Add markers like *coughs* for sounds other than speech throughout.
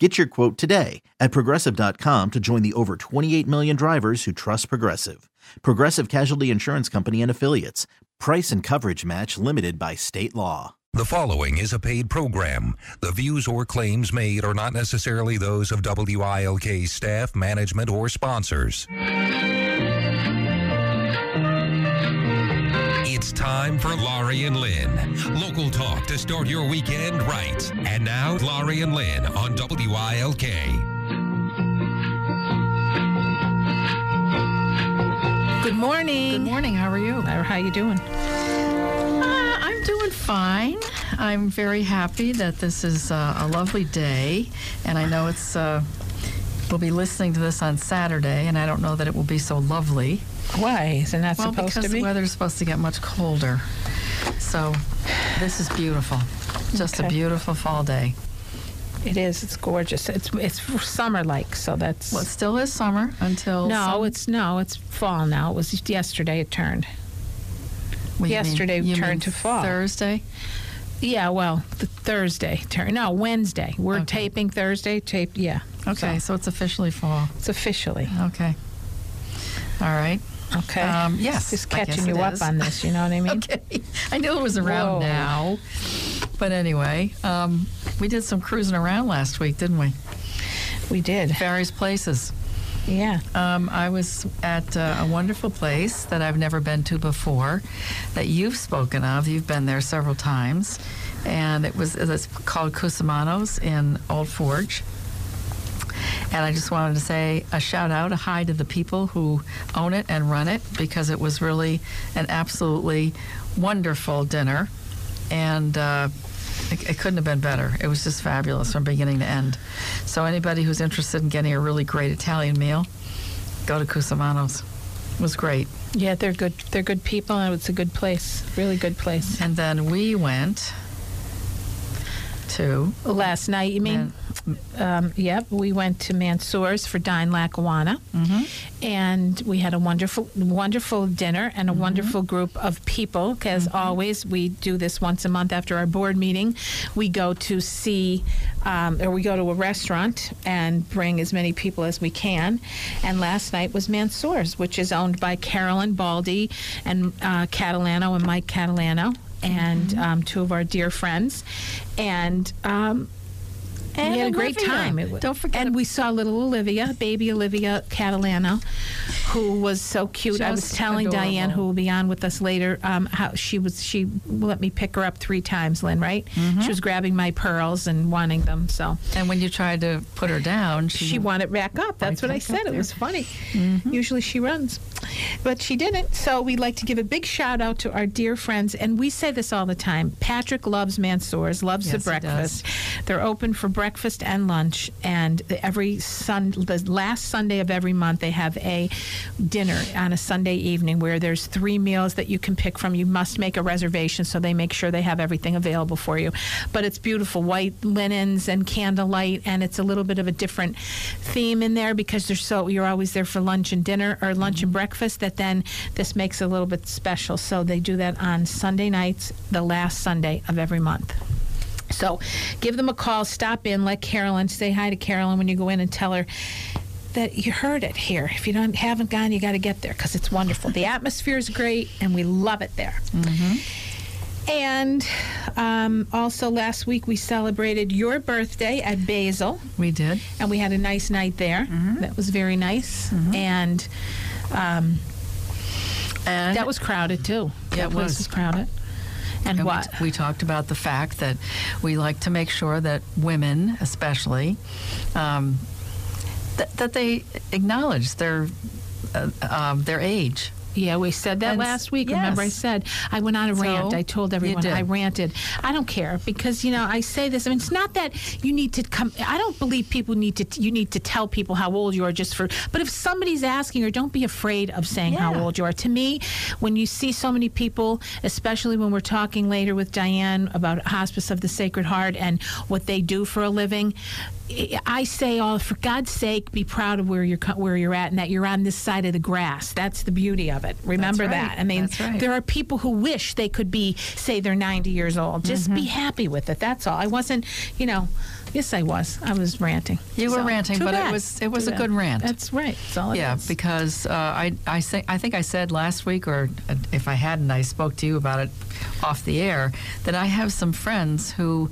Get your quote today at progressive.com to join the over 28 million drivers who trust Progressive. Progressive Casualty Insurance Company and Affiliates. Price and coverage match limited by state law. The following is a paid program. The views or claims made are not necessarily those of WILK staff, management, or sponsors. Time for Laurie and Lynn. Local talk to start your weekend right. And now, Laurie and Lynn on WILK. Good morning. Good morning. How are you? How are you doing? Uh, I'm doing fine. I'm very happy that this is uh, a lovely day, and I know it's. Uh, we'll be listening to this on Saturday, and I don't know that it will be so lovely. Why? Isn't that well, supposed to be? the weather's supposed to get much colder. So, this is beautiful. Just a beautiful fall day. It is. It's gorgeous. It's it's summer like, so that's. Well, it still is summer until. no, it's no, it's fall now. It was yesterday. It turned. Well, mean- yesterday you turned mean to fall. Thursday. Yeah, well, the Thursday turn. No, Wednesday. We're Okay. taping Thursday. Tape. Yeah. Okay, So so it's officially fall. it's officially Okay. All right. okay. Um, yes, Just catching you up is. on this. You know what I *laughs* mean? Okay. I knew it was around Whoa. now. But anyway, um, we did some cruising around last week, didn't we? We did. Various places. Yeah. Um, I was at uh, a wonderful place that I've never been to before, that you've spoken of. You've been there several times, and it was it's called Cusimano's in Old Forge. And I just wanted to say a shout out, a hi to the people who own it and run it, because it was really an absolutely wonderful dinner, and. Uh, it, it couldn't have been better. It was just fabulous from beginning to end. So anybody who's interested in getting a really great Italian meal, go to Cusimano's. It was great. Yeah, they're good. They're good people, and it's a good place. Really good place. And then we went to Last night, you mean? Um, yep, we went to Mansour's for Dine Lackawanna, and we had a wonderful, wonderful dinner and a wonderful group of people. As always, we do this once a month after our board meeting. We go to see, um, or we go to a restaurant and bring as many people as we can. And last night was Mansour's, which is owned by Carolyn Baldy and uh, Catalano and Mike Catalano. And um, two of our dear friends, and um, And we had a great time. It wa- Don't forget And we saw little Olivia, baby Olivia Catalano, who was so cute. I was telling Diane, who will be on with us later, um, how she was. She let me pick her up three times, Lynn. Right? Mm-hmm. She was grabbing my pearls and wanting them. So and when you tried to put her down, she, she wanted back up. That's what I said. It was funny. Mm-hmm. Usually she runs, but she didn't. So we'd like to give a big shout out to our dear friends, and we say this all the time. Patrick loves Mansour's, loves Yes, the breakfast. They're open for breakfast and lunch, and every sun, the last Sunday of every month, they have a dinner on a Sunday evening where there's three meals that you can pick from. You must make a reservation, so they make sure they have everything available for you. But it's beautiful, white linens and candlelight, and it's a little bit of a different theme in there because they're so you're always there for lunch and dinner or lunch and mm-hmm. breakfast. That then this makes a little bit special. So they do that on Sunday nights, the last Sunday of every month. So give them a call, stop in, let Carolyn say hi to Carolyn when you go in and tell her that you heard it here. If you don't haven't gone, you got to get there because it's wonderful. the atmosphere is great and we love it there. Mm-hmm. And um, also last week we celebrated your birthday at Basil, we did. and we had a nice night there. Mm-hmm. That was very nice, mm-hmm. and um, And that was crowded too. Yeah, that it place was. was crowded. And, And we, what? we talked about the fact that we like to make sure that women, especially, um, that, that they acknowledge their uh, um, their age Yeah, we said that And last week. Remember, I said I went on a So, rant. I told everyone. I ranted. I don't care because you know I say this. I mean, it's not that you need to come. I don't believe people need to. You need to tell people how old you are just for. But if somebody's asking, or don't be afraid of saying how old you are. To me, when you see so many people, especially when we're talking later with Diane about Hospice of the Sacred Heart and what they do for a living. I say, all for God's sake, be proud of where you're where you're at, and that you're on this side of the grass. That's the beauty of it. Remember right. that. I mean, right. there are people who wish they could be, say, they're 90 years old. Just Mm-hmm. be happy with it. That's all. I wasn't, you know. Yes, I was. I was ranting. You were ranting, but it was- it was Too a bad. good rant. That's right. That's yeah, is. because uh, I I, say, I think I said last week, or uh, if I hadn't, I spoke to you about it off the air, that I have some friends who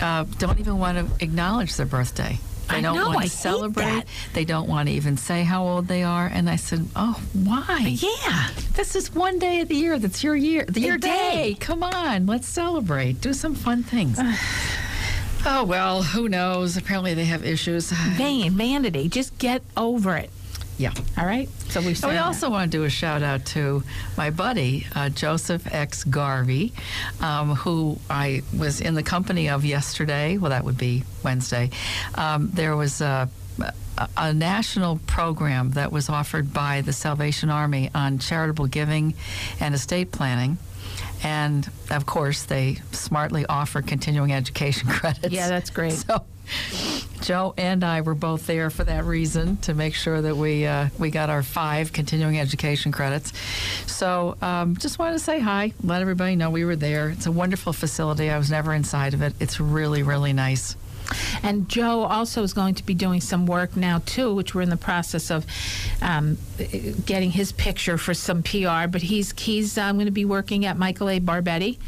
uh, don't even want to acknowledge their birthday. They I don't know, want I to hate celebrate. They don't want to even say how old they are. And I said, "Oh, why? yeah. This is one day of the year. That's your year, the your day. day. Come on, let's celebrate. Do some fun things." oh well, who knows? Apparently, they have issues. Vain, vanity. Just get over it. Yeah. All right. So we. We also want to do a shout out to my buddy uh, Joseph X Garvey, um, who I was in the company of yesterday. Well, that would be Wednesday. Um, there was a, a national program that was offered by the Salvation Army on charitable giving and estate planning. And of course, they smartly offer continuing education *laughs* credits. Yeah, that's great. So, *laughs* Joe and I were both there for that reason to make sure that we uh, we got our five continuing education credits. So, um, just wanted to say hi, let everybody know we were there. It's a wonderful facility. I was never inside of it. It's really, really nice. And Joe also is going to be doing some work now too, which we're in the process of um, getting his picture for some PR. But he's he's um, going to be working at Michael A. Barbetti,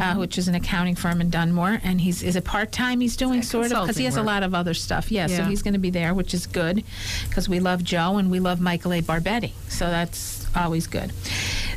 uh, which is an accounting firm in Dunmore, and he's is it part time he's doing sort of because he has a lot of other stuff. Yeah, so he's going to be there, which is good because we love Joe and we love Michael A. Barbetti. So that's always good.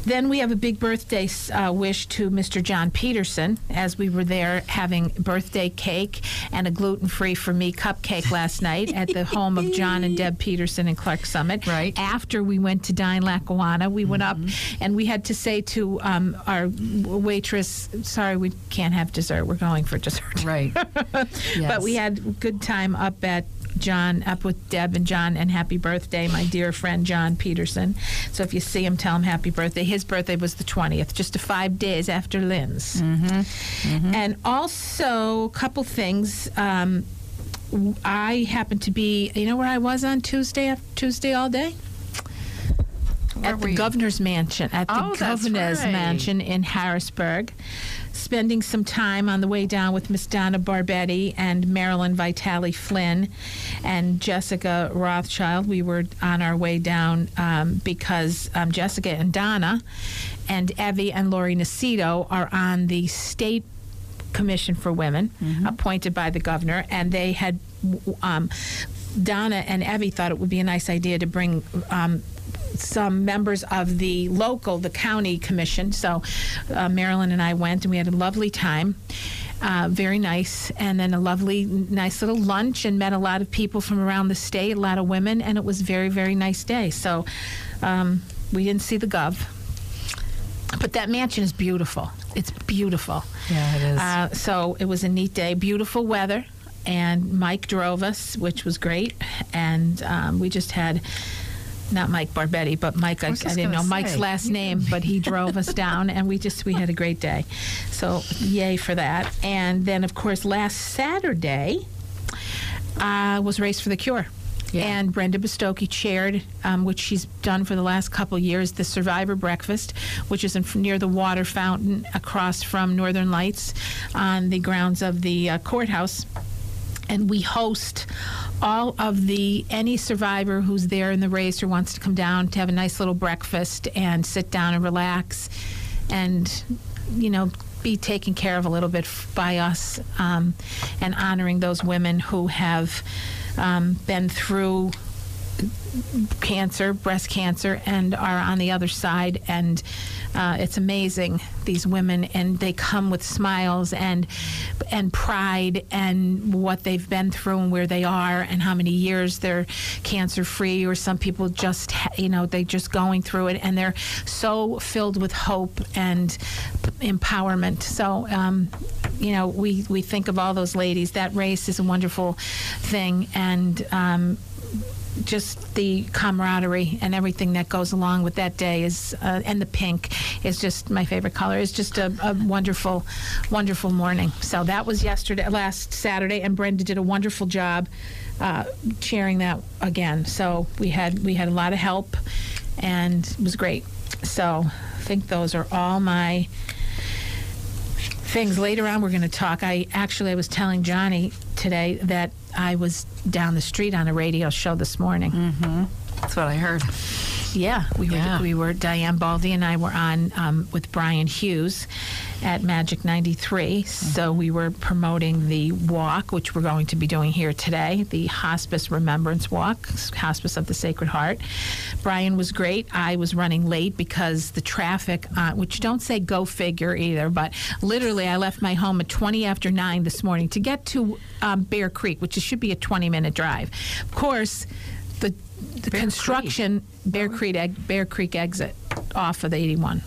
Then we have a big birthday uh, wish to Mr. John Peterson as we were there having birthday cake and a gluten free for me cupcake last night at the home of John and Deb Peterson in Clarks Summit. Right. After we went to dine Lackawanna, we went up Mm-hmm. and we had to say to um, our waitress, sorry, we can't have dessert. We're going for dessert. Right. *laughs* But we had a good time up at John, up with Deb and John, and happy birthday, my dear friend John Peterson. So if you see him, tell him happy birthday. His birthday was the 20th, just a five days after Lynn's. Mm-hmm. And also, a couple things. Um, I happened to be, you know where I was on Tuesday, Tuesday all day? Where at the governor's mansion at the Oh, governor's right. mansion in harrisburg spending some time on the way down with miss donna barbetti and marilyn vitale flynn and jessica rothschild. We were on our way down um, because um, jessica and donna and evie and lori nacito are on the state commission for women appointed by the governor and they had um, donna and evie thought it would be a nice idea to bring um, some members of the local, the county commission. So uh, Marilyn and I went, and we had a lovely time. Uh, very nice, and then a lovely, nice little lunch, and met a lot of people from around the state, a lot of women, and it was very, very nice day. So um, we didn't see the gov, but that mansion is beautiful. It's beautiful. Yeah, it is. Uh, so it was a neat day, beautiful weather, and Mike drove us, which was great, and um, we just had. Not Mike Barbetti, but Mike. I, I, just didn't know gonna Mike's last name, but he drove us down, and we just we had a great day. So yay for that! And then, of course, last Saturday uh, was Race for the Cure. Yeah. And Brenda Bostocki chaired, um, which she's done for the last couple years, the Survivor Breakfast, which is in, near the water fountain across from Northern Lights on the grounds of the uh, courthouse. And we host all of the any survivor who's there in the race or wants to come down to have a nice little breakfast and sit down and relax and you know be taken care of a little bit by us um, and honoring those women who have um, been through cancer, breast cancer, and are on the other side. And uh, it's amazing these women, and they come with smiles and and pride and what they've been through and where they are and how many years they're cancer free. Or some people just you know they just going through it, and they're so filled with hope and empowerment. So. Um, you know, we, we think of all those ladies. That race is a wonderful thing, and um, just the camaraderie and everything that goes along with that day is, uh, and the pink is just my favorite color. It's just a, a, wonderful, wonderful morning. So that was yesterday, last Saturday, and Brenda did a wonderful job uh, that again. So we had we had a lot of help, and it was great. So I think those are all my things. Later on, we're going to talk. I actually I was telling Johnny today that I was down the street on a radio show this morning. Mm-hmm. That's what I heard. Yeah, we Yeah. were we were Diane Baldy and I were on um, with Brian Hughes at Magic 93. So we were promoting the walk, which we're going to be doing here today, the Hospice Remembrance Walk, Hospice of the Sacred Heart. Brian was great. I was running late because the traffic, uh, which don't say go figure either, but literally I left my home at 20 after 9 this morning to get to um, Bear Creek, which should be a 20 minute drive. Of course, the the construction Bear Creek Bear Creek exit off of the 81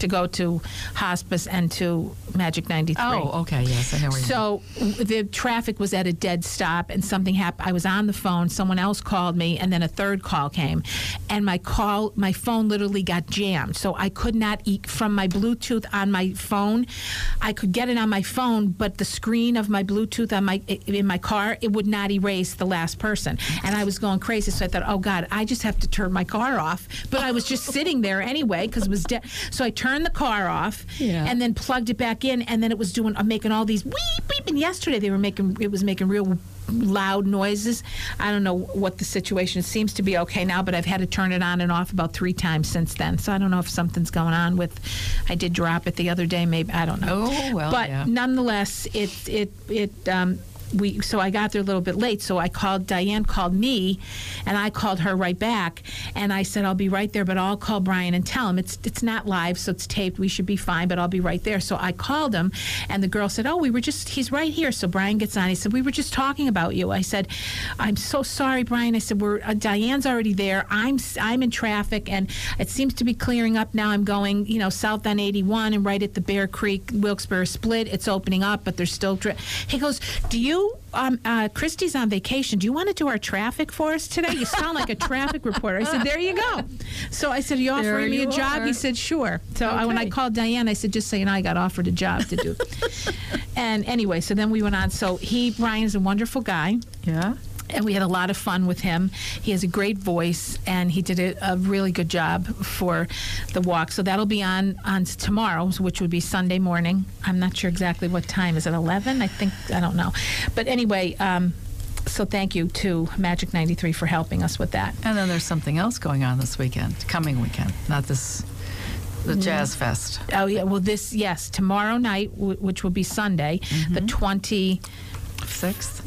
to go to hospice and to Magic 93. Oh, okay. Yes, I know where you So the traffic was at a dead stop, and something happened. I was on the phone. Someone else called me, and then a third call came, and my call, my phone literally got jammed. So I could not eat from my Bluetooth on my phone. I could get it on my phone, but the screen of my Bluetooth on my in my car, it would not erase the last person, and I was going crazy. So I thought, oh God, I just have to turn my car off. But I was just sitting there anyway because it was dead. So I turned the car off, Yeah. and then plugged it back in, and then it was doing, uh, making all these weep weep. And yesterday they were making, it was making real loud noises. I don't know what the situation. It seems to be okay now, but I've had to turn it on and off about three times since then. So I don't know if something's going on with. I did drop it the other day. Maybe I don't know. Oh, well, but yeah. nonetheless, it it it. Um, we so I got there a little bit late, so I called Diane called me, and I called her right back, and I said I'll be right there, but I'll call Brian and tell him it's it's not live, so it's taped. We should be fine, but I'll be right there. So I called him, and the girl said, "Oh, we were just he's right here." So Brian gets on. He said, "We were just talking about you." I said, "I'm so sorry, Brian." I said, "We're uh, Diane's already there. I'm I'm in traffic, and it seems to be clearing up now. I'm going, you know, south on 81 and right at the Bear Creek Wilkes-Barre split. It's opening up, but there's still." Dri-. He goes, "Do you?" Um, uh, Christy's on vacation. Do you want to do our traffic for us today? You sound like a *laughs* traffic reporter. I said, there you go. So I said, are you There offering me a you job? are. He said, sure. So I, when I called Diane, I said, just so you know, I got offered a job to do. *laughs* and anyway, so then we went on. So he, Brian's a wonderful guy Yeah. And we had a lot of fun with him. He has a great voice, and he did a, a really good job for the walk. So that'll be on on tomorrow, which would be Sunday morning. I'm not sure exactly what time. Is it 11? I think I don't know. But anyway, um, so thank you to Magic 93 for helping us with that. And then there's something else going on this weekend, coming weekend, not this, the Jazz Fest. Oh yeah, well this yes tomorrow night, w- which will be Sunday, the 20.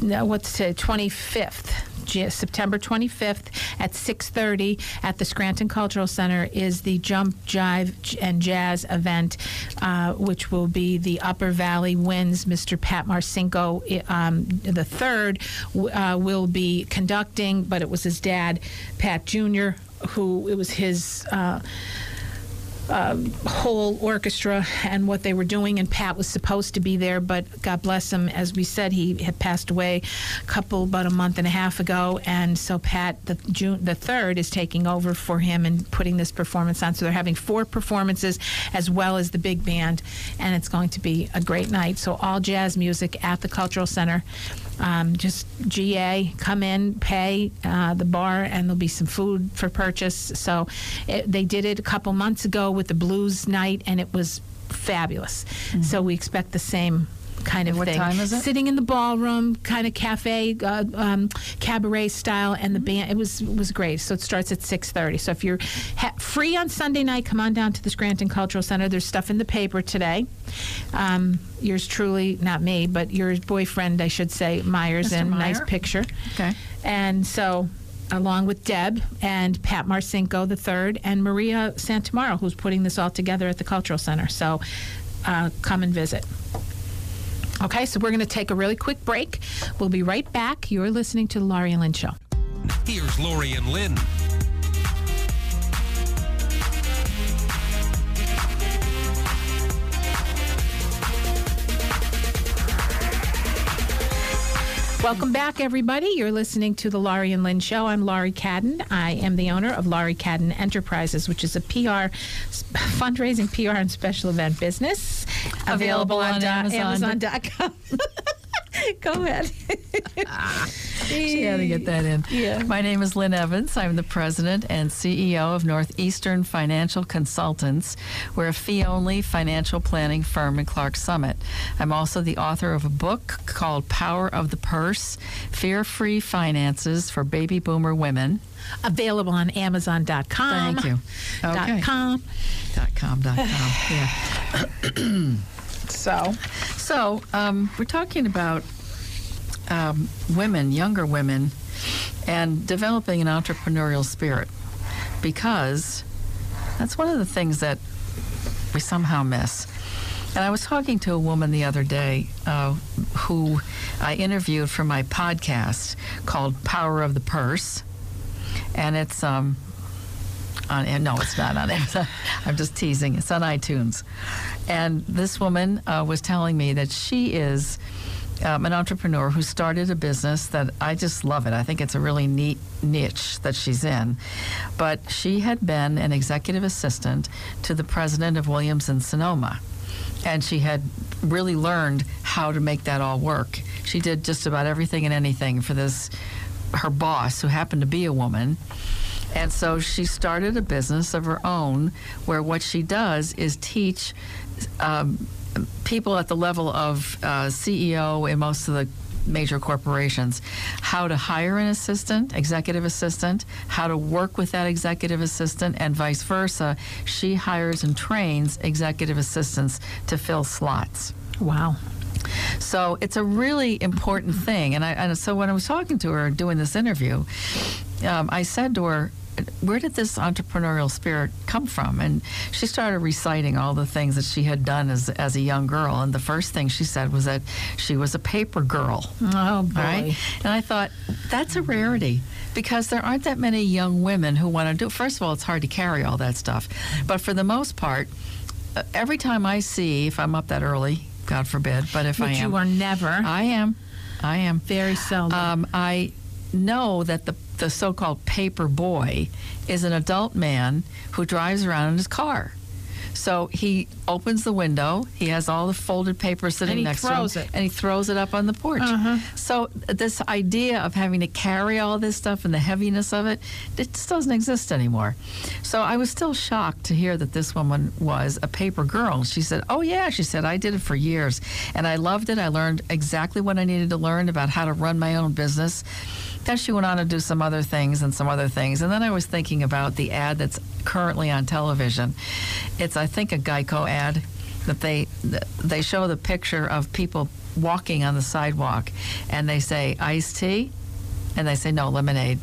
No, what's today? 25th. J- September 25th at 6:30 at the Scranton Cultural Center is the Jump Jive and Jazz event, uh, which will be the Upper Valley Winds. Mr. Pat Marcinko, um, the third, uh, will be conducting, but it was his dad, Pat Jr., who it was his. Uh, Um, whole orchestra and what they were doing, and Pat was supposed to be there, but God bless him, as we said, he had passed away a couple about a month and a half ago, and so Pat, the June the third, is taking over for him and putting this performance on. So they're having four performances as well as the big band, and it's going to be a great night. So all jazz music at the Cultural Center. Um, just GA, come in, pay uh, the bar, and there'll be some food for purchase. So it, they did it a couple months ago with the blues night, and it was fabulous. So we expect the same kind of what thing. time is it? Sitting in the ballroom, kind of cafe, uh, um, cabaret style, and the Mm-hmm. band. It was it was great. So it starts at six thirty. So if you're ha- free on Sunday night, come on down to the Scranton Cultural Center. There's stuff in the paper today. Um, yours truly, not me, but your boyfriend, I should say, Myers, Mr. in nice picture. Okay. And so along with Deb and Pat Marcinko the third and Maria Santamaro, who's putting this all together at the Cultural Center. So uh, come and visit. Okay, so we're going to take a really quick break. We'll be right back. You're listening to the Laurie and Lynn Show. Here's Laurie and Lynn. Welcome back, everybody. You're listening to the Laurie and Lynn Show. I'm Laurie Cadden. I am the owner of Laurie Cadden Enterprises, which is a PR, fundraising, PR, and special event business Available on do- uh, Amazon. Amazon.com. *laughs* Go ahead. *laughs* She had to get that in. Yeah. My name is Lynn Evans. I'm the president and CEO of Northeastern Financial Consultants. We're a fee only financial planning firm in Clarks Summit. I'm also the author of a book called Power of the Purse Fear Free Finances for Baby Boomer Women. Available on Amazon.com. Thank you. Okay. Dot com. Dot com, dot com. Yeah. *coughs* So, So, um, we're talking about um, women, younger women, and developing an entrepreneurial spirit because that's one of the things that we somehow miss. And I was talking to a woman the other day uh, who I interviewed for my podcast called Power of the Purse. And it's um, on no, it's not on Amazon. *laughs* I'm just teasing. It's on iTunes. And this woman uh, was telling me that she is um, an entrepreneur who started a business that I just love it. I think it's a really neat niche that she's in. But she had been an executive assistant to the president of Williams and Sonoma. And she had really learned how to make that all work. She did just about everything and anything for this, her boss, who happened to be a woman. And so she started a business of her own where what she does is teach um, people at the level of uh, CEO in most of the major corporations how to hire an assistant, executive assistant, how to work with that executive assistant, and vice versa. She hires and trains executive assistants to fill slots. wow. So it's a really important thing. And, I, and so when I was talking to her doing this interview, um, I said to her, where did this entrepreneurial spirit come from? And she started reciting all the things that she had done as, as a young girl. And the first thing she said was that she was a paper girl. Oh, boy. Right. And I thought, that's a rarity because there aren't that many young women who want to do First of all, it's hard to carry all that stuff. But for the most part, uh, every time I see, if I'm up that early, God forbid, but if I am. you are never. I am. I am. Very seldom. Um, I know that the, the so called paper boy is an adult man who drives around in his car. So he opens the window. He has all the folded paper sitting next to him, it. and he throws it up on the porch. Uh-huh. So this idea of having to carry all this stuff and the heaviness of it, it just doesn't exist anymore. So I was still shocked to hear that this woman was a paper girl. She said, "Oh yeah," she said, "I did it for years, and I loved it. I learned exactly what I needed to learn about how to run my own business." Then she went on to do some other things and some other things. And then I was thinking about the ad that's currently on television. It's, I think, a Geico ad that they they show the picture of people walking on the sidewalk, and they say iced tea, and they say no lemonade.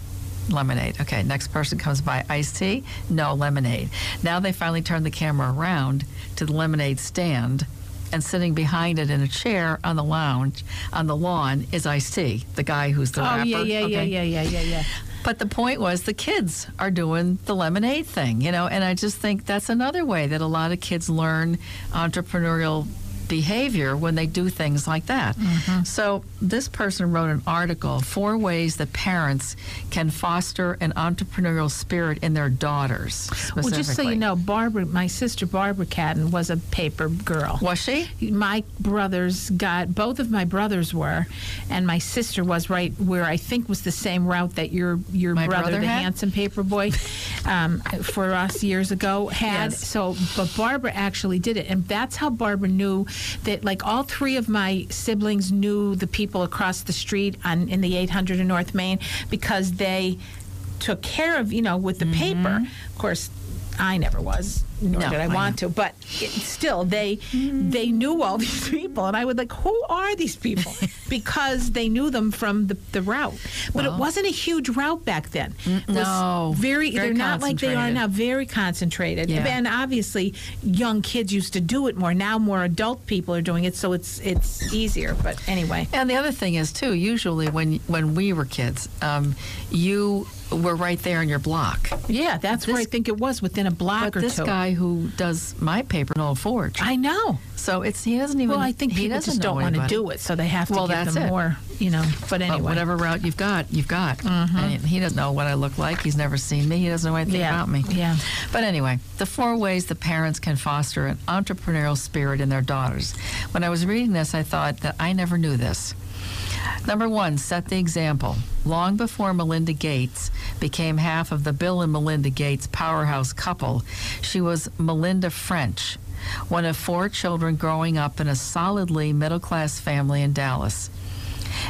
Lemonade. Okay, next person comes by. Iced tea? No lemonade. Now they finally turn the camera around to the lemonade stand, and sitting behind it in a chair on the lounge on the lawn is Ice T, the guy who's the oh, rapper. yeah, yeah, yeah, okay? yeah, yeah, yeah, yeah. But the point was the kids are doing the lemonade thing, you know, and I just think that's another way that a lot of kids learn entrepreneurial behavior when they do things like that. Mm-hmm. So this person wrote an article, four ways that parents can foster an entrepreneurial spirit in their daughters. Well, just so you know, Barbara, my sister Barbara Cadden was a paper girl. Was she? My brothers got both of my brothers were, and my sister was right where I think was the same route that your your My brother, brother the had? handsome paper boy, um, for us years ago had. Yes. So, but Barbara actually did it, and that's how Barbara knew that. Like all three of my siblings knew the people across the street on in the 800 in North Main because they took care of you know with the paper. Mm-hmm. Of course, I never was nor No, did I, I want to. But it, still, they they knew all *laughs* these people, and I would like, who are these people? *laughs* because they knew them from the, the route. But Well- it wasn't a huge route back then. It was no. very, Very they're not like they are now. Very concentrated, Yeah. and obviously, young kids used to do it more. Now, more adult people are doing it, so it's it's easier. But anyway. And the other thing is too. Usually, when when we were kids, um, you were right there in your block. Yeah, that's where I think it was within a block or this two. guy who does my paper, Noel Forge. I know. So it's he doesn't even. Well, I think he people doesn't just don't want to do it, so they have to Well, give that's them it. more, you know. But anyway, whatever route you've got, you've got. Mm-hmm. And he doesn't know what I look like. He's never seen me. He doesn't know anything Yeah, about me. yeah. But anyway, the four ways the parents can foster an entrepreneurial spirit in their daughters. When I was reading this, I thought that I never knew this. Number one, set the example. Long before Melinda Gates became half of the Bill and Melinda Gates powerhouse couple, she was Melinda French, one of four children growing up in a solidly middle class family in Dallas.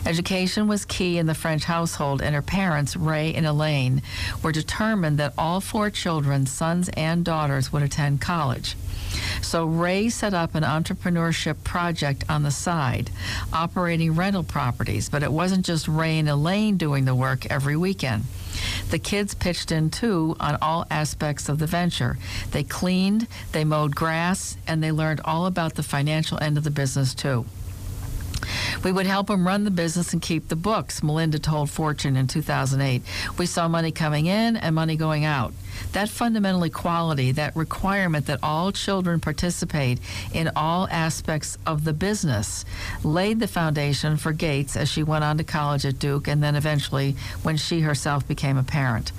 Education was key in the French household, and her parents, Ray and Elaine, were determined that all four children, sons and daughters, would attend college. So Ray set up an entrepreneurship project on the side, operating rental properties, but it wasn't just Ray and Elaine doing the work every weekend. The kids pitched in too on all aspects of the venture. They cleaned, they mowed grass, and they learned all about the financial end of the business too. We would help him run the business and keep the books, Melinda told Fortune in 2008. We saw money coming in and money going out. That fundamental equality, that requirement that all children participate in all aspects of the business, laid the foundation for Gates as she went on to college at Duke and then eventually when she herself became a parent.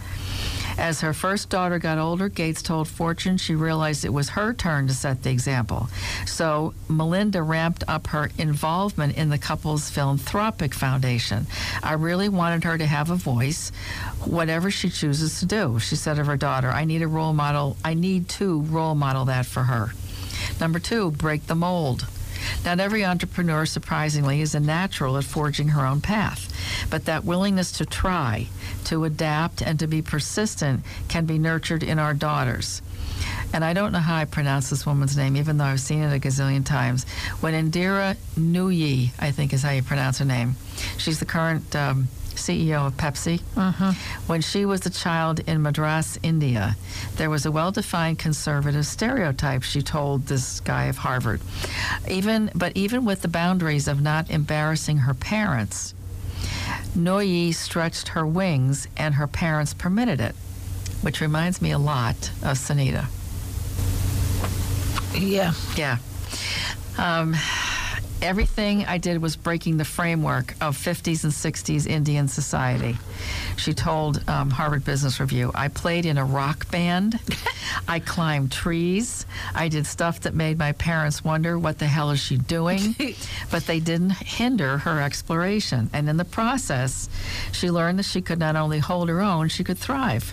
As her first daughter got older, Gates told Fortune she realized it was her turn to set the example. So Melinda ramped up her involvement in the couple's philanthropic foundation. I really wanted her to have a voice, whatever she chooses to do. She said of her daughter, I need a role model. I need to role model that for her. Number two, break the mold. Not every entrepreneur, surprisingly, is a natural at forging her own path, but that willingness to try, to adapt, and to be persistent can be nurtured in our daughters. And I don't know how I pronounce this woman's name, even though I've seen it a gazillion times. When Indira Nooyi, I think is how you pronounce her name, she's the current um, CEO of Pepsi. When she was a child in Madras, India, there was a well-defined conservative stereotype. She told this guy of Harvard, even but even with the boundaries of not embarrassing her parents, Nooyi stretched her wings, and her parents permitted it, which reminds me a lot of Sunita. yeah, Yeah. Um, everything I did was breaking the framework of 50s and 60s Indian society. She told um, Harvard Business Review, I played in a rock band. I climbed trees. I did stuff that made my parents wonder, what the hell is she doing? *laughs* but they didn't hinder her exploration. And in the process, she learned that she could not only hold her own, she could thrive.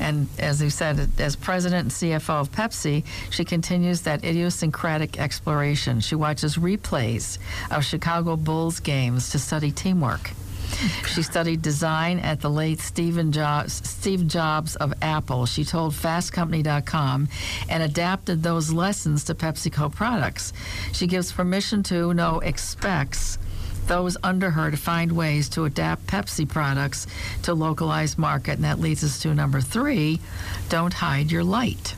And as you said, as president and CFO of Pepsi, she continues that idiosyncratic exploration. She watches replays of Chicago Bulls games to study teamwork. She studied design at the late Stephen Jobs, Steve Jobs of Apple. She told FastCompany.com and adapted those lessons to PepsiCo products. She gives permission to, no, expects those under her to find ways to adapt Pepsi products to localized market. And that leads us to number three don't hide your light.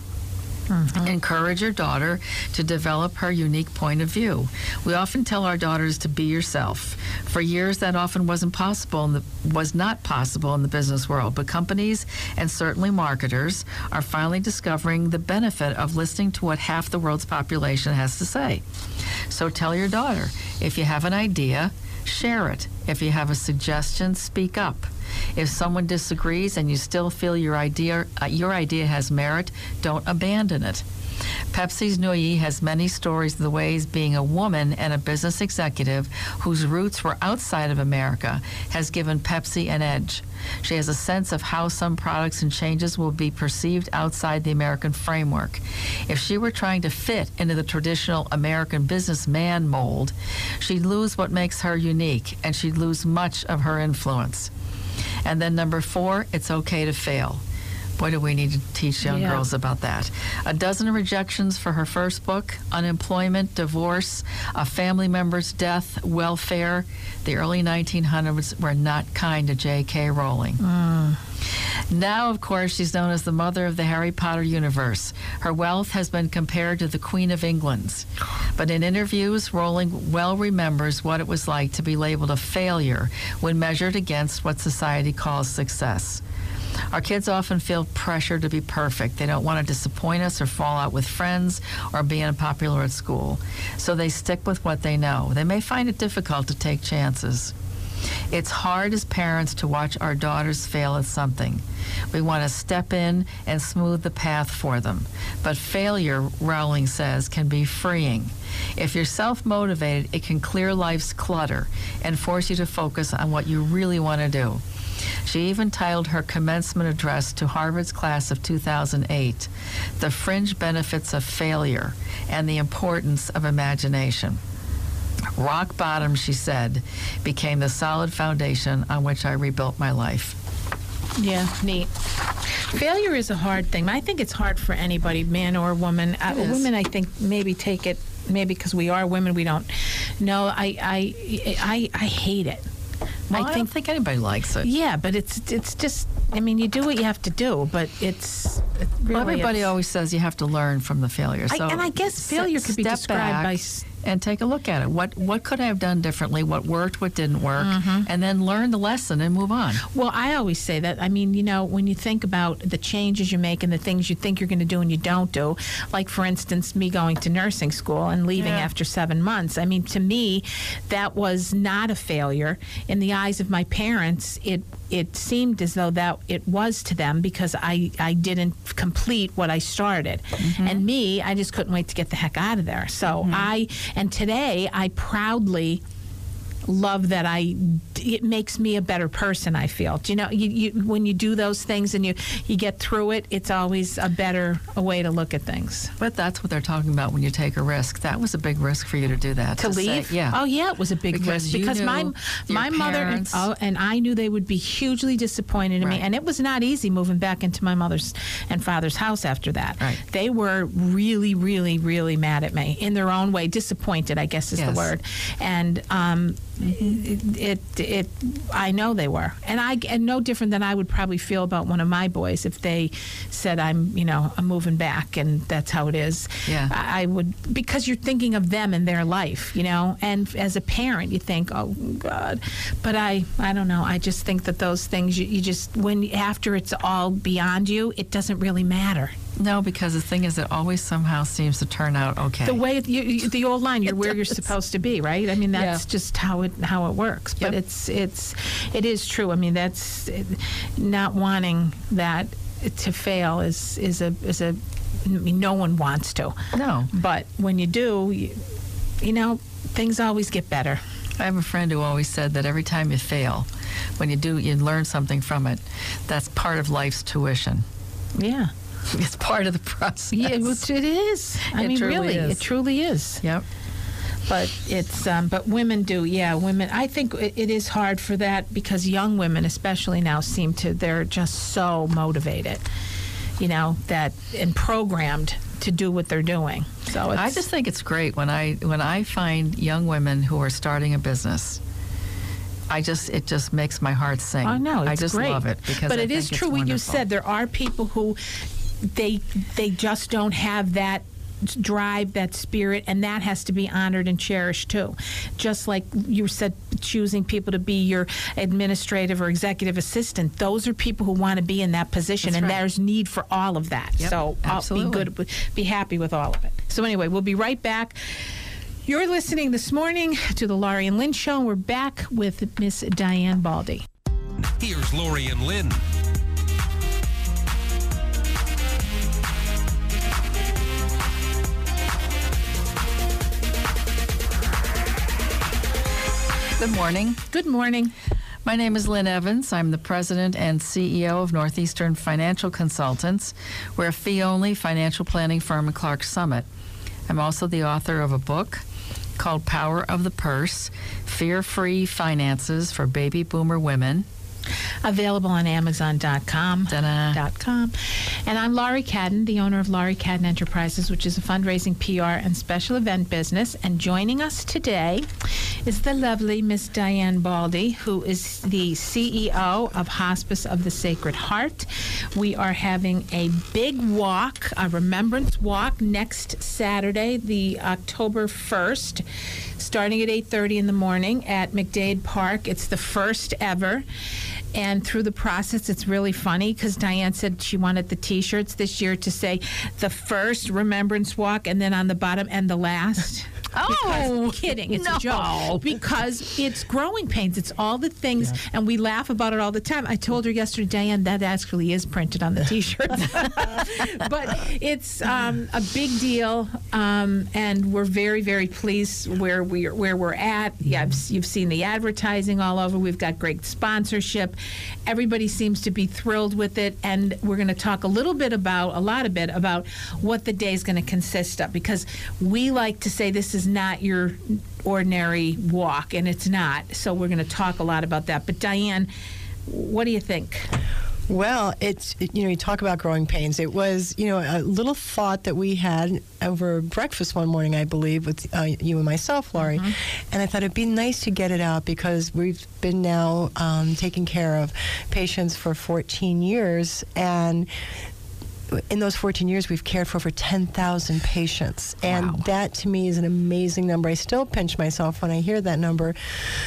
Mm-hmm. Encourage your daughter to develop her unique point of view. We often tell our daughters to be yourself. For years, that often wasn't possible and was not possible in the business world. But companies and certainly marketers are finally discovering the benefit of listening to what half the world's population has to say. So tell your daughter if you have an idea, share it. If you have a suggestion, speak up. If someone disagrees and you still feel your idea uh, your idea has merit, don't abandon it. Pepsi's Nooyi has many stories of the ways being a woman and a business executive whose roots were outside of America has given Pepsi an edge. She has a sense of how some products and changes will be perceived outside the American framework. If she were trying to fit into the traditional American businessman mold, she'd lose what makes her unique and she'd lose much of her influence. And then number four, it's okay to fail. Boy, do we need to teach young Yeah. girls about that. A dozen rejections for her first book unemployment, divorce, a family member's death, welfare. The early 1900s were not kind to J.K. Rowling. Mm. Now, of course, she's known as the mother of the Harry Potter universe. Her wealth has been compared to the Queen of England's. But in interviews, Rowling well remembers what it was like to be labeled a failure when measured against what society calls success. Our kids often feel pressure to be perfect. They don't want to disappoint us or fall out with friends or be unpopular at school. So they stick with what they know. They may find it difficult to take chances. It's hard as parents to watch our daughters fail at something. We want to step in and smooth the path for them. But failure, Rowling says, can be freeing. If you're self motivated, it can clear life's clutter and force you to focus on what you really want to do. She even titled her commencement address to Harvard's class of 2008 The Fringe Benefits of Failure and the Importance of Imagination. Rock bottom, she said, became the solid foundation on which I rebuilt my life. Yeah, neat. Failure is a hard thing. I think it's hard for anybody, man or woman. Uh, women, I think, maybe take it. Maybe because we are women, we don't. No, I, I, I, I hate it. Well, I, I don't think. think anybody likes it. Yeah, but it's it's just. I mean, you do what you have to do, but it's. It really, Well, everybody it's- always says you have to learn from the failure. I- So and I guess failure could be described back by and take a look at it. What what could I have done differently? What worked? What didn't work? Mm-hmm. And then learn the lesson and move on. Well, I always say that. I mean, you know, when you think about the changes you make and the things you think you're going to do and you don't do, like for instance, me going to nursing school and leaving Yeah. after seven months. I mean, to me, that was not a failure. In the eyes of my parents, it it seemed as though that it was to them because I, I didn't complete what I started. Mm-hmm. And me, I just couldn't wait to get the heck out of there. So mm-hmm. I, and today I proudly love that I it makes me a better person I feel. Do you know you, you when you do those things and you you get through it it's always a better a way to look at things. But that's what they're talking about when you take a risk. That was a big risk for you to do that. To say- leave? yeah. Oh yeah, it was a big Because risk because my my mother and, oh, and I knew they would be hugely disappointed in me and it was not easy moving back into my mother's and father's house after that. Right. They were really really really mad at me in their own way, disappointed I guess is Yes. the word. And um it, it it I know they were, and I and no different than I would probably feel about one of my boys if they said I'm you know I'm moving back and that's how it is. Yeah. I, I would because you're thinking of them and their life, you know, and as a parent you think oh God, but I I don't know I just think that those things you, you just when after it's all beyond you it doesn't really matter. No, because the thing is, it always somehow seems to turn out okay. The way you, you, the old line, you're where you're supposed to be, right? I mean, that's Yeah. just how it how it works. But Yep. it's it's it is true. I mean, that's it, not wanting that to fail is is a is a I mean, no one wants to. no. But when you do, you, you know, things always get better. I have a friend who always said that every time you fail, when you do, you learn something from it. That's part of life's tuition. Yeah. *laughs* It's part of the process. Yeah, which it is. I It mean, really, is. it truly is. Yep. but it's um, but women do yeah women i think it, it is hard for that because young women especially now seem to they're just so motivated you know that and programmed to do what they're doing so it's, I just think it's great when I when I find young women who are starting a business. I just it just makes my heart sing. I know. it's I just great. love it because but I it is true what you said. There are people who they they just don't have that drive, that spirit, and that has to be honored and cherished too. Just like you said, choosing people to be your administrative or executive assistant. Those are people who want to be in that position, That's and right. there's need for all of that. Yep, so I'll absolutely. be good, be happy with all of it. So anyway, we'll be right back. You're listening this morning to the Laurie and Lynn Show. and We're back with Miss Diane Baldy. Here's Laurie and Lynn. Good morning. Good morning. My name is Lynn Evans. I'm the president and CEO of Northeastern Financial Consultants. We're a fee only financial planning firm in Clarks Summit. I'm also the author of a book called Power of the Purse Fear Free Finances for Baby Boomer Women. Available on Amazon.com. Dot com. And I'm Laurie Cadden, the owner of Laurie Cadden Enterprises, which is a fundraising PR and special event business. And joining us today is the lovely Miss Diane Baldy, who is the CEO of Hospice of the Sacred Heart. We are having a big walk, a remembrance walk next Saturday, the October 1st starting at 8.30 in the morning at mcdade park. It's the first ever and through the process it's really funny because diane said she wanted the t-shirts this year to say the first remembrance walk and then on the bottom and the last Oh, because, kidding it's no. a joke because it's growing pains it's all the things and we laugh about it all the time i told her yesterday diane that actually is printed on the T-shirt, *laughs* but it's um, a big deal, um, and we're very, very pleased where we're where we're at. Yeah, I've, you've seen the advertising all over. We've got great sponsorship. Everybody seems to be thrilled with it, and we're going to talk a little bit about a lot of bit about what the day is going to consist of because we like to say this is not your ordinary walk, and it's not. So we're going to talk a lot about that. But Diane, what do you think? Well, it's you know you talk about growing pains. It was you know a little thought that we had over breakfast one morning, I believe, with uh, you and myself, Laurie, and I thought it'd be nice to get it out because we've been now um, taking care of patients for 14 years and. In those 14 years, we've cared for over 10,000 patients. And that to me is an amazing number. I still pinch myself when I hear that number.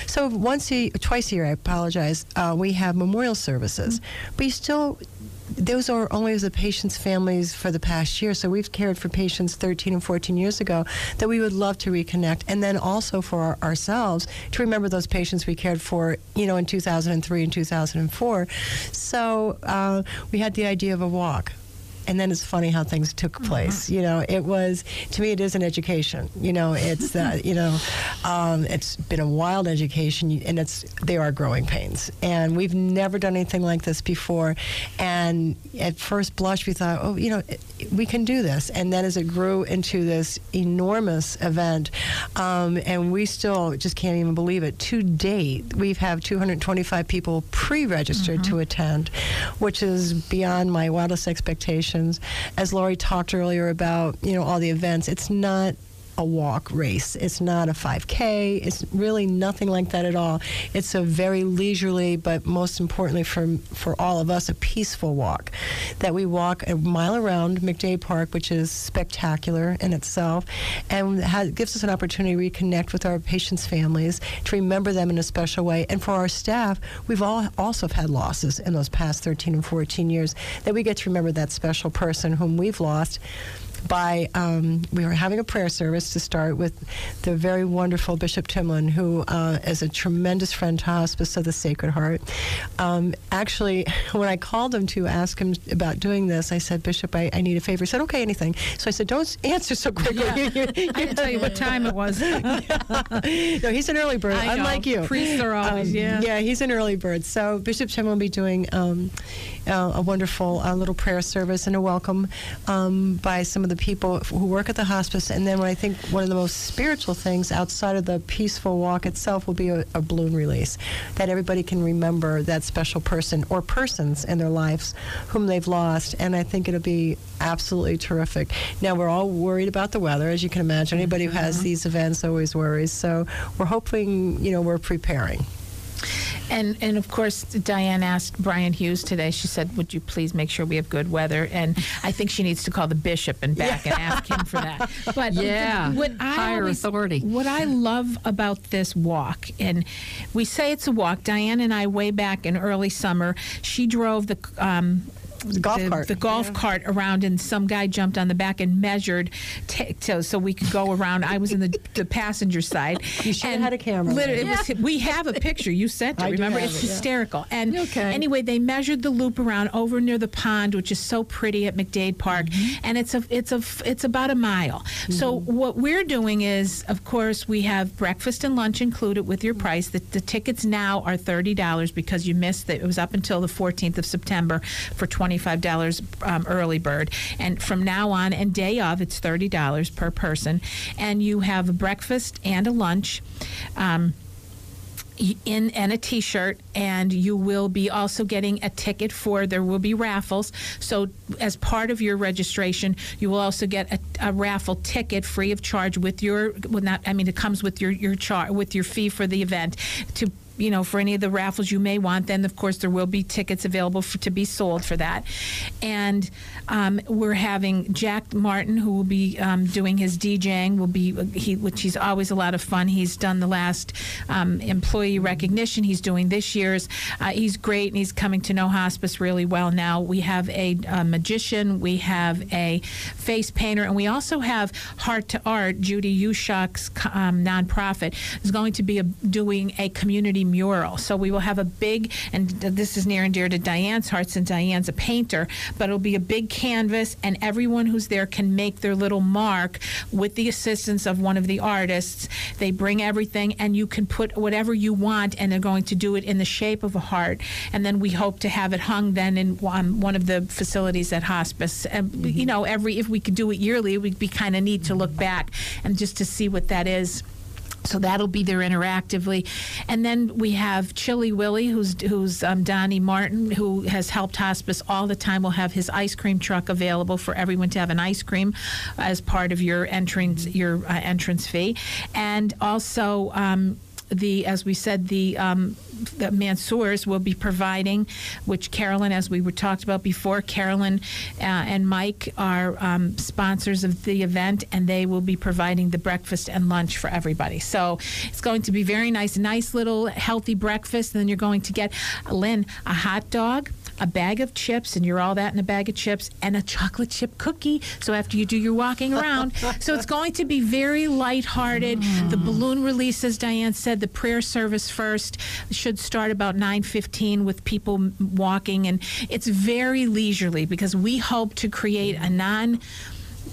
So, once a, twice a year, I apologize, uh, we have memorial services. But you still, those are only the patients' families for the past year. So we've cared for patients 13 and 14 years ago that we would love to reconnect, and then also for our, ourselves to remember those patients we cared for, you know, in 2003 and 2004. So uh, we had the idea of a walk. And then it's funny how things took place. You know, it was to me it is an education. You know, it's uh, *laughs* you know, um, it's been a wild education, and it's they are growing pains. And we've never done anything like this before. And at first blush, we thought, oh, you know, it, we can do this. And then as it grew into this enormous event, um, and we still just can't even believe it. To date, we've have 225 people pre-registered to attend, which is beyond my wildest expectations. As Laurie talked earlier about, you know, all the events, it's not a walk race. It's not a 5K. It's really nothing like that at all. It's a very leisurely, but most importantly for for all of us, a peaceful walk. That we walk a mile around McDade Park, which is spectacular in itself, and has, gives us an opportunity to reconnect with our patients' families, to remember them in a special way. And for our staff, we've all also had losses in those past 13 and 14 years. That we get to remember that special person whom we've lost by um, we were having a prayer service to start with the very wonderful Bishop Timlin, who uh, is a tremendous friend to Hospice of the Sacred Heart. Um, actually, *laughs* when I called him to ask him about doing this, I said, Bishop, I, I need a favor. He said, Okay, anything. So I said, Don't answer so quickly. *laughs* I didn't tell you what time it was. *laughs* no, he's an early bird, I know. unlike you. Priests are always, Um, yeah. Yeah, he's an early bird. So Bishop Timlin will be doing um, uh, a wonderful uh, little prayer service and a welcome um, by some of the people who work at the hospice. And then what I think one of the most spiritual things outside of the peaceful walk itself will be a, a balloon release, that everybody can remember that special person or persons in their lives whom they've lost. And I think it'll be absolutely terrific. Now we're all worried about the weather, as you can imagine. Anybody who has mm-hmm. these events always worries. So we're hoping, you know, we're preparing. And and of course, Diane asked Brian Hughes today. She said, "Would you please make sure we have good weather?" And I think she needs to call the bishop and back and ask him for that. *laughs* But Yeah, what I higher always- authority. What I love about this walk, and we say it's a walk. Diane and I, way back in early summer, she drove the. Um, The golf the, cart. the golf cart around, and some guy jumped on the back and measured t- so, so we could go around. I was in the, the passenger side. *laughs* You should have had a camera. Literally, it was, we have a picture. You sent it. I remember? It's it, yeah. hysterical. And Okay. anyway, they measured the loop around over near the pond, which is so pretty at McDade Park, Mm-hmm. and it's a it's a it's about a mile. So what we're doing is, of course, we have breakfast and lunch included with your price. The, the tickets now are thirty dollars because you missed it. It was up until the fourteenth of September for twenty five dollars um, early bird, and from now on and day of, it's thirty dollars per person, and you have a breakfast and a lunch. Um, in and a t-shirt. And you will be also getting a ticket for there will be raffles. So as part of your registration you will also get a, a raffle ticket free of charge with your well not i mean it comes with your your char with your fee for the event to you know, for any of the raffles you may want. Then, of course, there will be tickets available for, to be sold for that. And um, we're having Jack Martin, who will be um, doing his DJing, will be he, which he's always a lot of fun. He's done the last um, employee recognition. He's doing this year's. Uh, he's great, and he's coming to know hospice really well now. We have a, a magician, we have a face painter, and we also have Heart to Art. Judy Ushak's um, nonprofit is going to be a, doing a community mural. So we will have a big, and this is near and dear to Diane's heart since Diane's a painter, but it'll be a big canvas, and everyone who's there can make their little mark with the assistance of one of the artists. They bring everything, and you can put whatever you want, and they're going to do it in the shape of a heart. And then we hope to have it hung then in um, one of the facilities at hospice. And, mm-hmm. You know, every if we could do it yearly, it would be kind of neat to look back and just to see what that is. So that'll be there interactively, and then we have Chili Willie, who's who's um, Donnie Martin, who has helped hospice all the time. Will have his ice cream truck available for everyone to have an ice cream as part of your entrance your uh, entrance fee, and also. Um, the, as we said, the, um, the Mansours will be providing, which Carolyn, as we were talked about before, Carolyn uh, and Mike are um, sponsors of the event, and they will be providing the breakfast and lunch for everybody. So it's going to be very nice, nice little healthy breakfast. And then you're going to get, Lynn, a hot dog a bag of chips, and you're all that in a bag of chips, and a chocolate chip cookie. So after you do your walking around, so it's going to be very lighthearted. Mm. The balloon release, as Diane said, the prayer service first should start about 9:15 with people walking, and it's very leisurely because we hope to create a non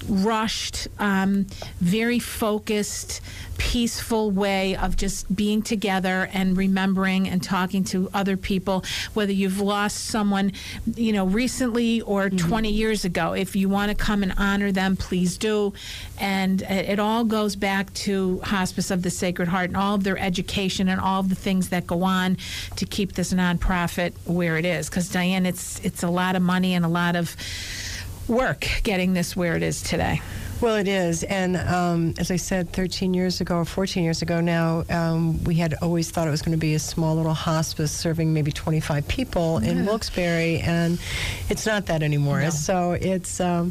rushed, um, very focused, peaceful way of just being together and remembering and talking to other people, whether you've lost someone, you know, recently or mm-hmm. 20 years ago. If you want to come and honor them, please do. And it, it all goes back to Hospice of the Sacred Heart and all of their education and all of the things that go on to keep this nonprofit where it is. Because Diane, it's it's a lot of money and a lot of work getting this where it is today. Well, it is. And um, as I said, 13 years ago or 14 years ago now, um, we had always thought it was going to be a small little hospice serving maybe 25 people yeah. in Wilkes-Barre, and it's not that anymore. No. So it's, um,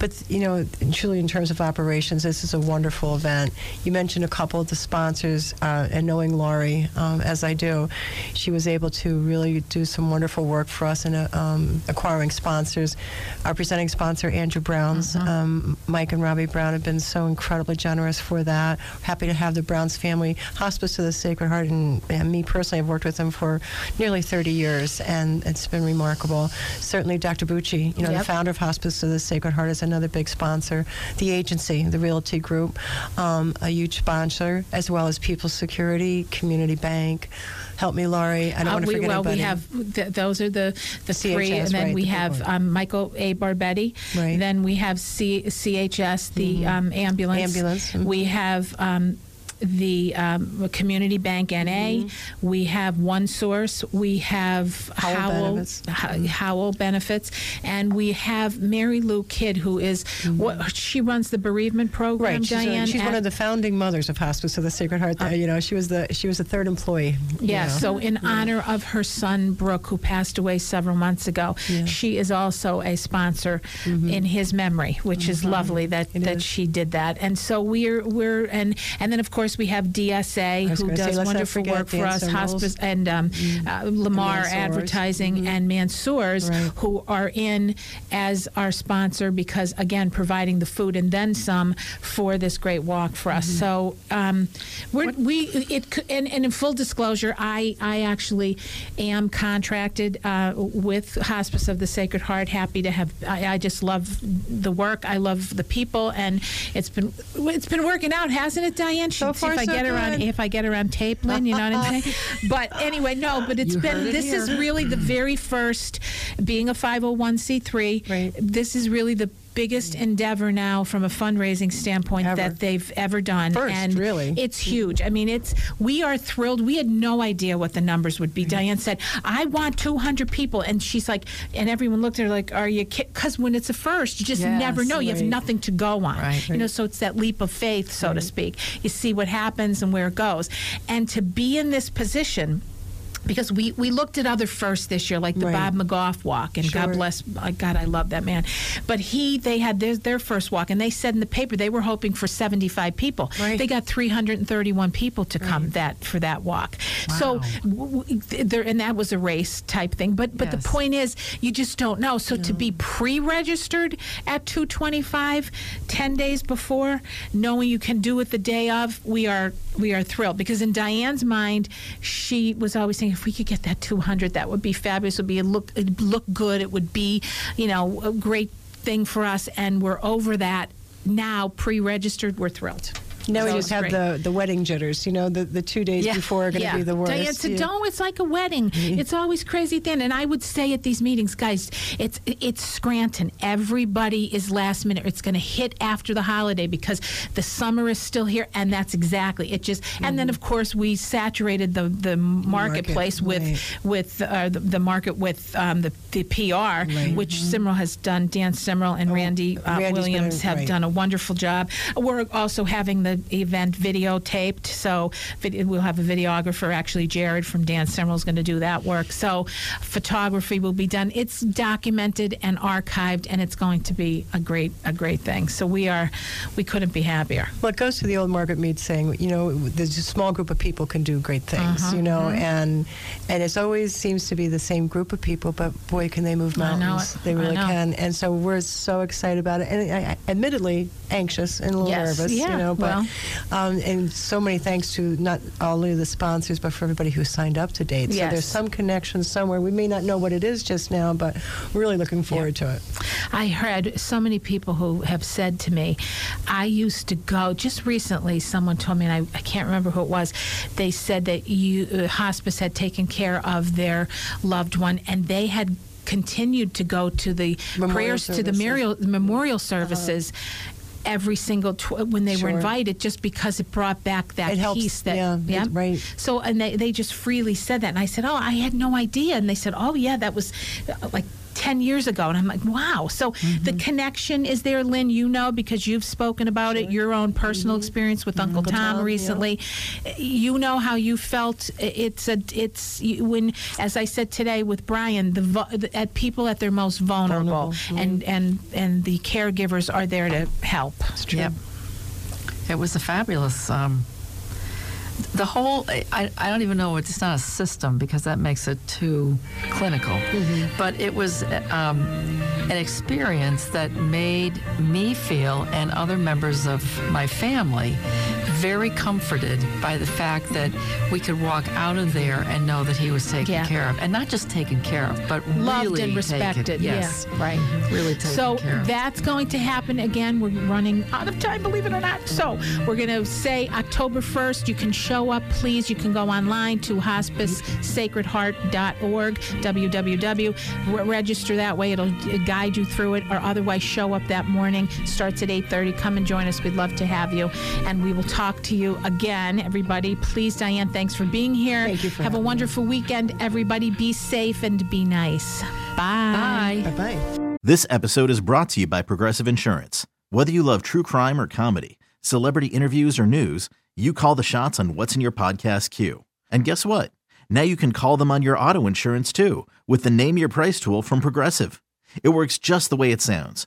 but, you know, truly in terms of operations, this is a wonderful event. You mentioned a couple of the sponsors, uh, and knowing Laurie um, as I do, she was able to really do some wonderful work for us in uh, um, acquiring sponsors. Our presenting sponsor, Andrew Brown's, uh-huh. Um, Mike and Robbie Brown have been so incredibly generous for that. Happy to have the Browns family, Hospice of the Sacred Heart, and, and me personally, I've worked with them for nearly 30 years, and it's been remarkable. Certainly, Dr. Bucci, you know, yep. the founder of Hospice of the Sacred Heart, is another big sponsor. The agency, the Realty Group, um, a huge sponsor, as well as People's Security, Community Bank. Help me, Laurie. I don't uh, want to we, forget well, anybody. we have th- those are the the CHS, three, and then right, we the have um, Michael A. Barbetti. Right. Then we have C- CHS, the mm-hmm. um, ambulance. Ambulance. Mm-hmm. We have um, the um, Community Bank NA. Mm-hmm. We have One Source. We have Howell, Howell benefits. H- Howell benefits, and we have Mary Lou Kidd, who is, Mm-hmm. what she runs the bereavement program. Right, she's, a- Diane, she's one of the founding mothers of Hospice of the Sacred Heart. Uh, you know, she was the she was the third employee. you Yeah, know. so in honor of her son Brooke, who passed away several months ago, Yeah. she is also a sponsor in his memory, which is lovely that, It that is. she did that. And so we're we're and and then of course we have DSA who gonna say, does let's not wonderful forget work for us, hospice and um, uh, Lamar Mansours. Advertising and Mansours, Right. who are in as our sponsor because again providing the food and then some for this great walk for us. So um, we're, we it c- and, and in full disclosure, I I actually am contracted uh, with Hospice of the Sacred Heart. Happy to have. I, I just love the work. I love the people, and it's been it's been working out, hasn't it, Diane? So See far, if I so get good. if I get around tape, Lynn. You know what I'm saying? *laughs* But anyway, no. But it's You been it this is really the very first being a 501c3. Right. This is really the biggest mm. endeavor now from a fundraising standpoint Ever. that they've ever done. First, and really. It's huge. I mean, it's we are thrilled. We had no idea what the numbers would be. Diane said, "I want 200 people," and she's like, and everyone looked at her like, "Are you?" kidding?" Because when it's a first, you just Yes, never know. You have nothing to go on. Right. You know, so it's that leap of faith, so to speak. You see what happens and where it goes, and to be in this position. Because we, we looked at other firsts this year, like the Right. Bob McGough walk, and God bless, uh, God, I love that man. But he, they had their, their first walk, and they said in the paper they were hoping for 75 people. Right. They got 331 people to come that for that walk. So, w- w- there, and that was a race type thing. But but Yes. the point is, you just don't know. So to be pre-registered at 225, 10 days before, knowing you can do it the day of, we are we are thrilled because in Diane's mind, she was always saying, if we could get that 200, that would be fabulous. It would be look it'd look good. It would be, you know, a great thing for us. And we're over that now. Pre-registered, we're thrilled. Now we just have the, the wedding jitters. You know, the, the two days Yeah. before are going to be the worst. Diane said, Yeah. "Don't. It's like a wedding. It's always crazy end." And I would say at these meetings, guys, it's it's Scranton. Everybody is last minute. It's going to hit after the holiday because the summer is still here, and that's exactly it. Just and then of course we saturated the the marketplace with right. with uh, the, the market with um, the the PR, which Simrel has done. Dan Simrel and Randy uh, Randy's a- Williams have right. done a wonderful job. We're also having the event videotaped, so vid- we'll have a videographer. Actually, Jared from Dan Simrel is going to do that work. So photography will be done. It's documented and archived, and it's going to be a great a great thing. So we are we couldn't be happier. Well, it goes to the old Margaret Mead saying, you know, there's a small group of people can do great things, Uh-huh, you know, mm-hmm. and and it always seems to be the same group of people, but boy, can they move mountains. They really can. And so we're so excited about it. And I, I, admittedly, anxious and a little Yes, nervous, yeah, you know, but well. Um, and so many thanks to not only the sponsors, but for everybody who signed up to date. So there's some connection somewhere. We may not know what it is just now, but we're really looking forward to it. I heard so many people who have said to me, I used to go, just recently, someone told me, and I, I can't remember who it was, they said that you, uh, hospice had taken care of their loved one and they had continued to go to the Memorial prayers to the services. memorial, memorial services. Every single tw- when they were invited, just because it brought back that It helps, peace. That yeah, it's right. So and they they just freely said that, and I said, oh, I had no idea, and they said, oh yeah, that was uh, like 10 years ago. And I'm like, wow. So Mm-hmm. the connection is there, Lynn, you know, because you've spoken about it, your own personal experience with Uncle, Mm-hmm. Uncle Tom, Tom, yeah. recently. You know how you felt. It's a, it's when, as I said today with Brian, the, the at people at their most vulnerable, Vulnerable, and, and, and the caregivers are there to help. Yep. It was a fabulous. Um, the whole, I, I don't even know, it's not a system because that makes it too clinical. But it was um, an experience that made me feel and other members of my family very comforted by the fact that we could walk out of there and know that he was taken Yeah. care of. And not just taken care of, but Loved really and taken- respected. Yes. Yeah, right. Mm-hmm. Really taken So care of. that's going to happen again. We're running out of time, believe it or not. So we're going to say October 1st. You can show up, please. You can go online to hospicesacredheart.org, www. Re- Register that way. It'll guide you through it, or otherwise show up that morning. Starts at 8:30. Come and join us. We'd love to have you, and we will talk to you again, everybody. Please, Diane, thanks for being here. Thank you for have a having me. wonderful weekend, everybody. Be safe and be nice. Bye. Bye. Bye bye. This episode is brought to you by Progressive Insurance. Whether you love true crime or comedy, celebrity interviews or news, you call the shots on what's in your podcast queue. And guess what? Now you can call them on your auto insurance too with the Name Your Price tool from Progressive. It works just the way it sounds.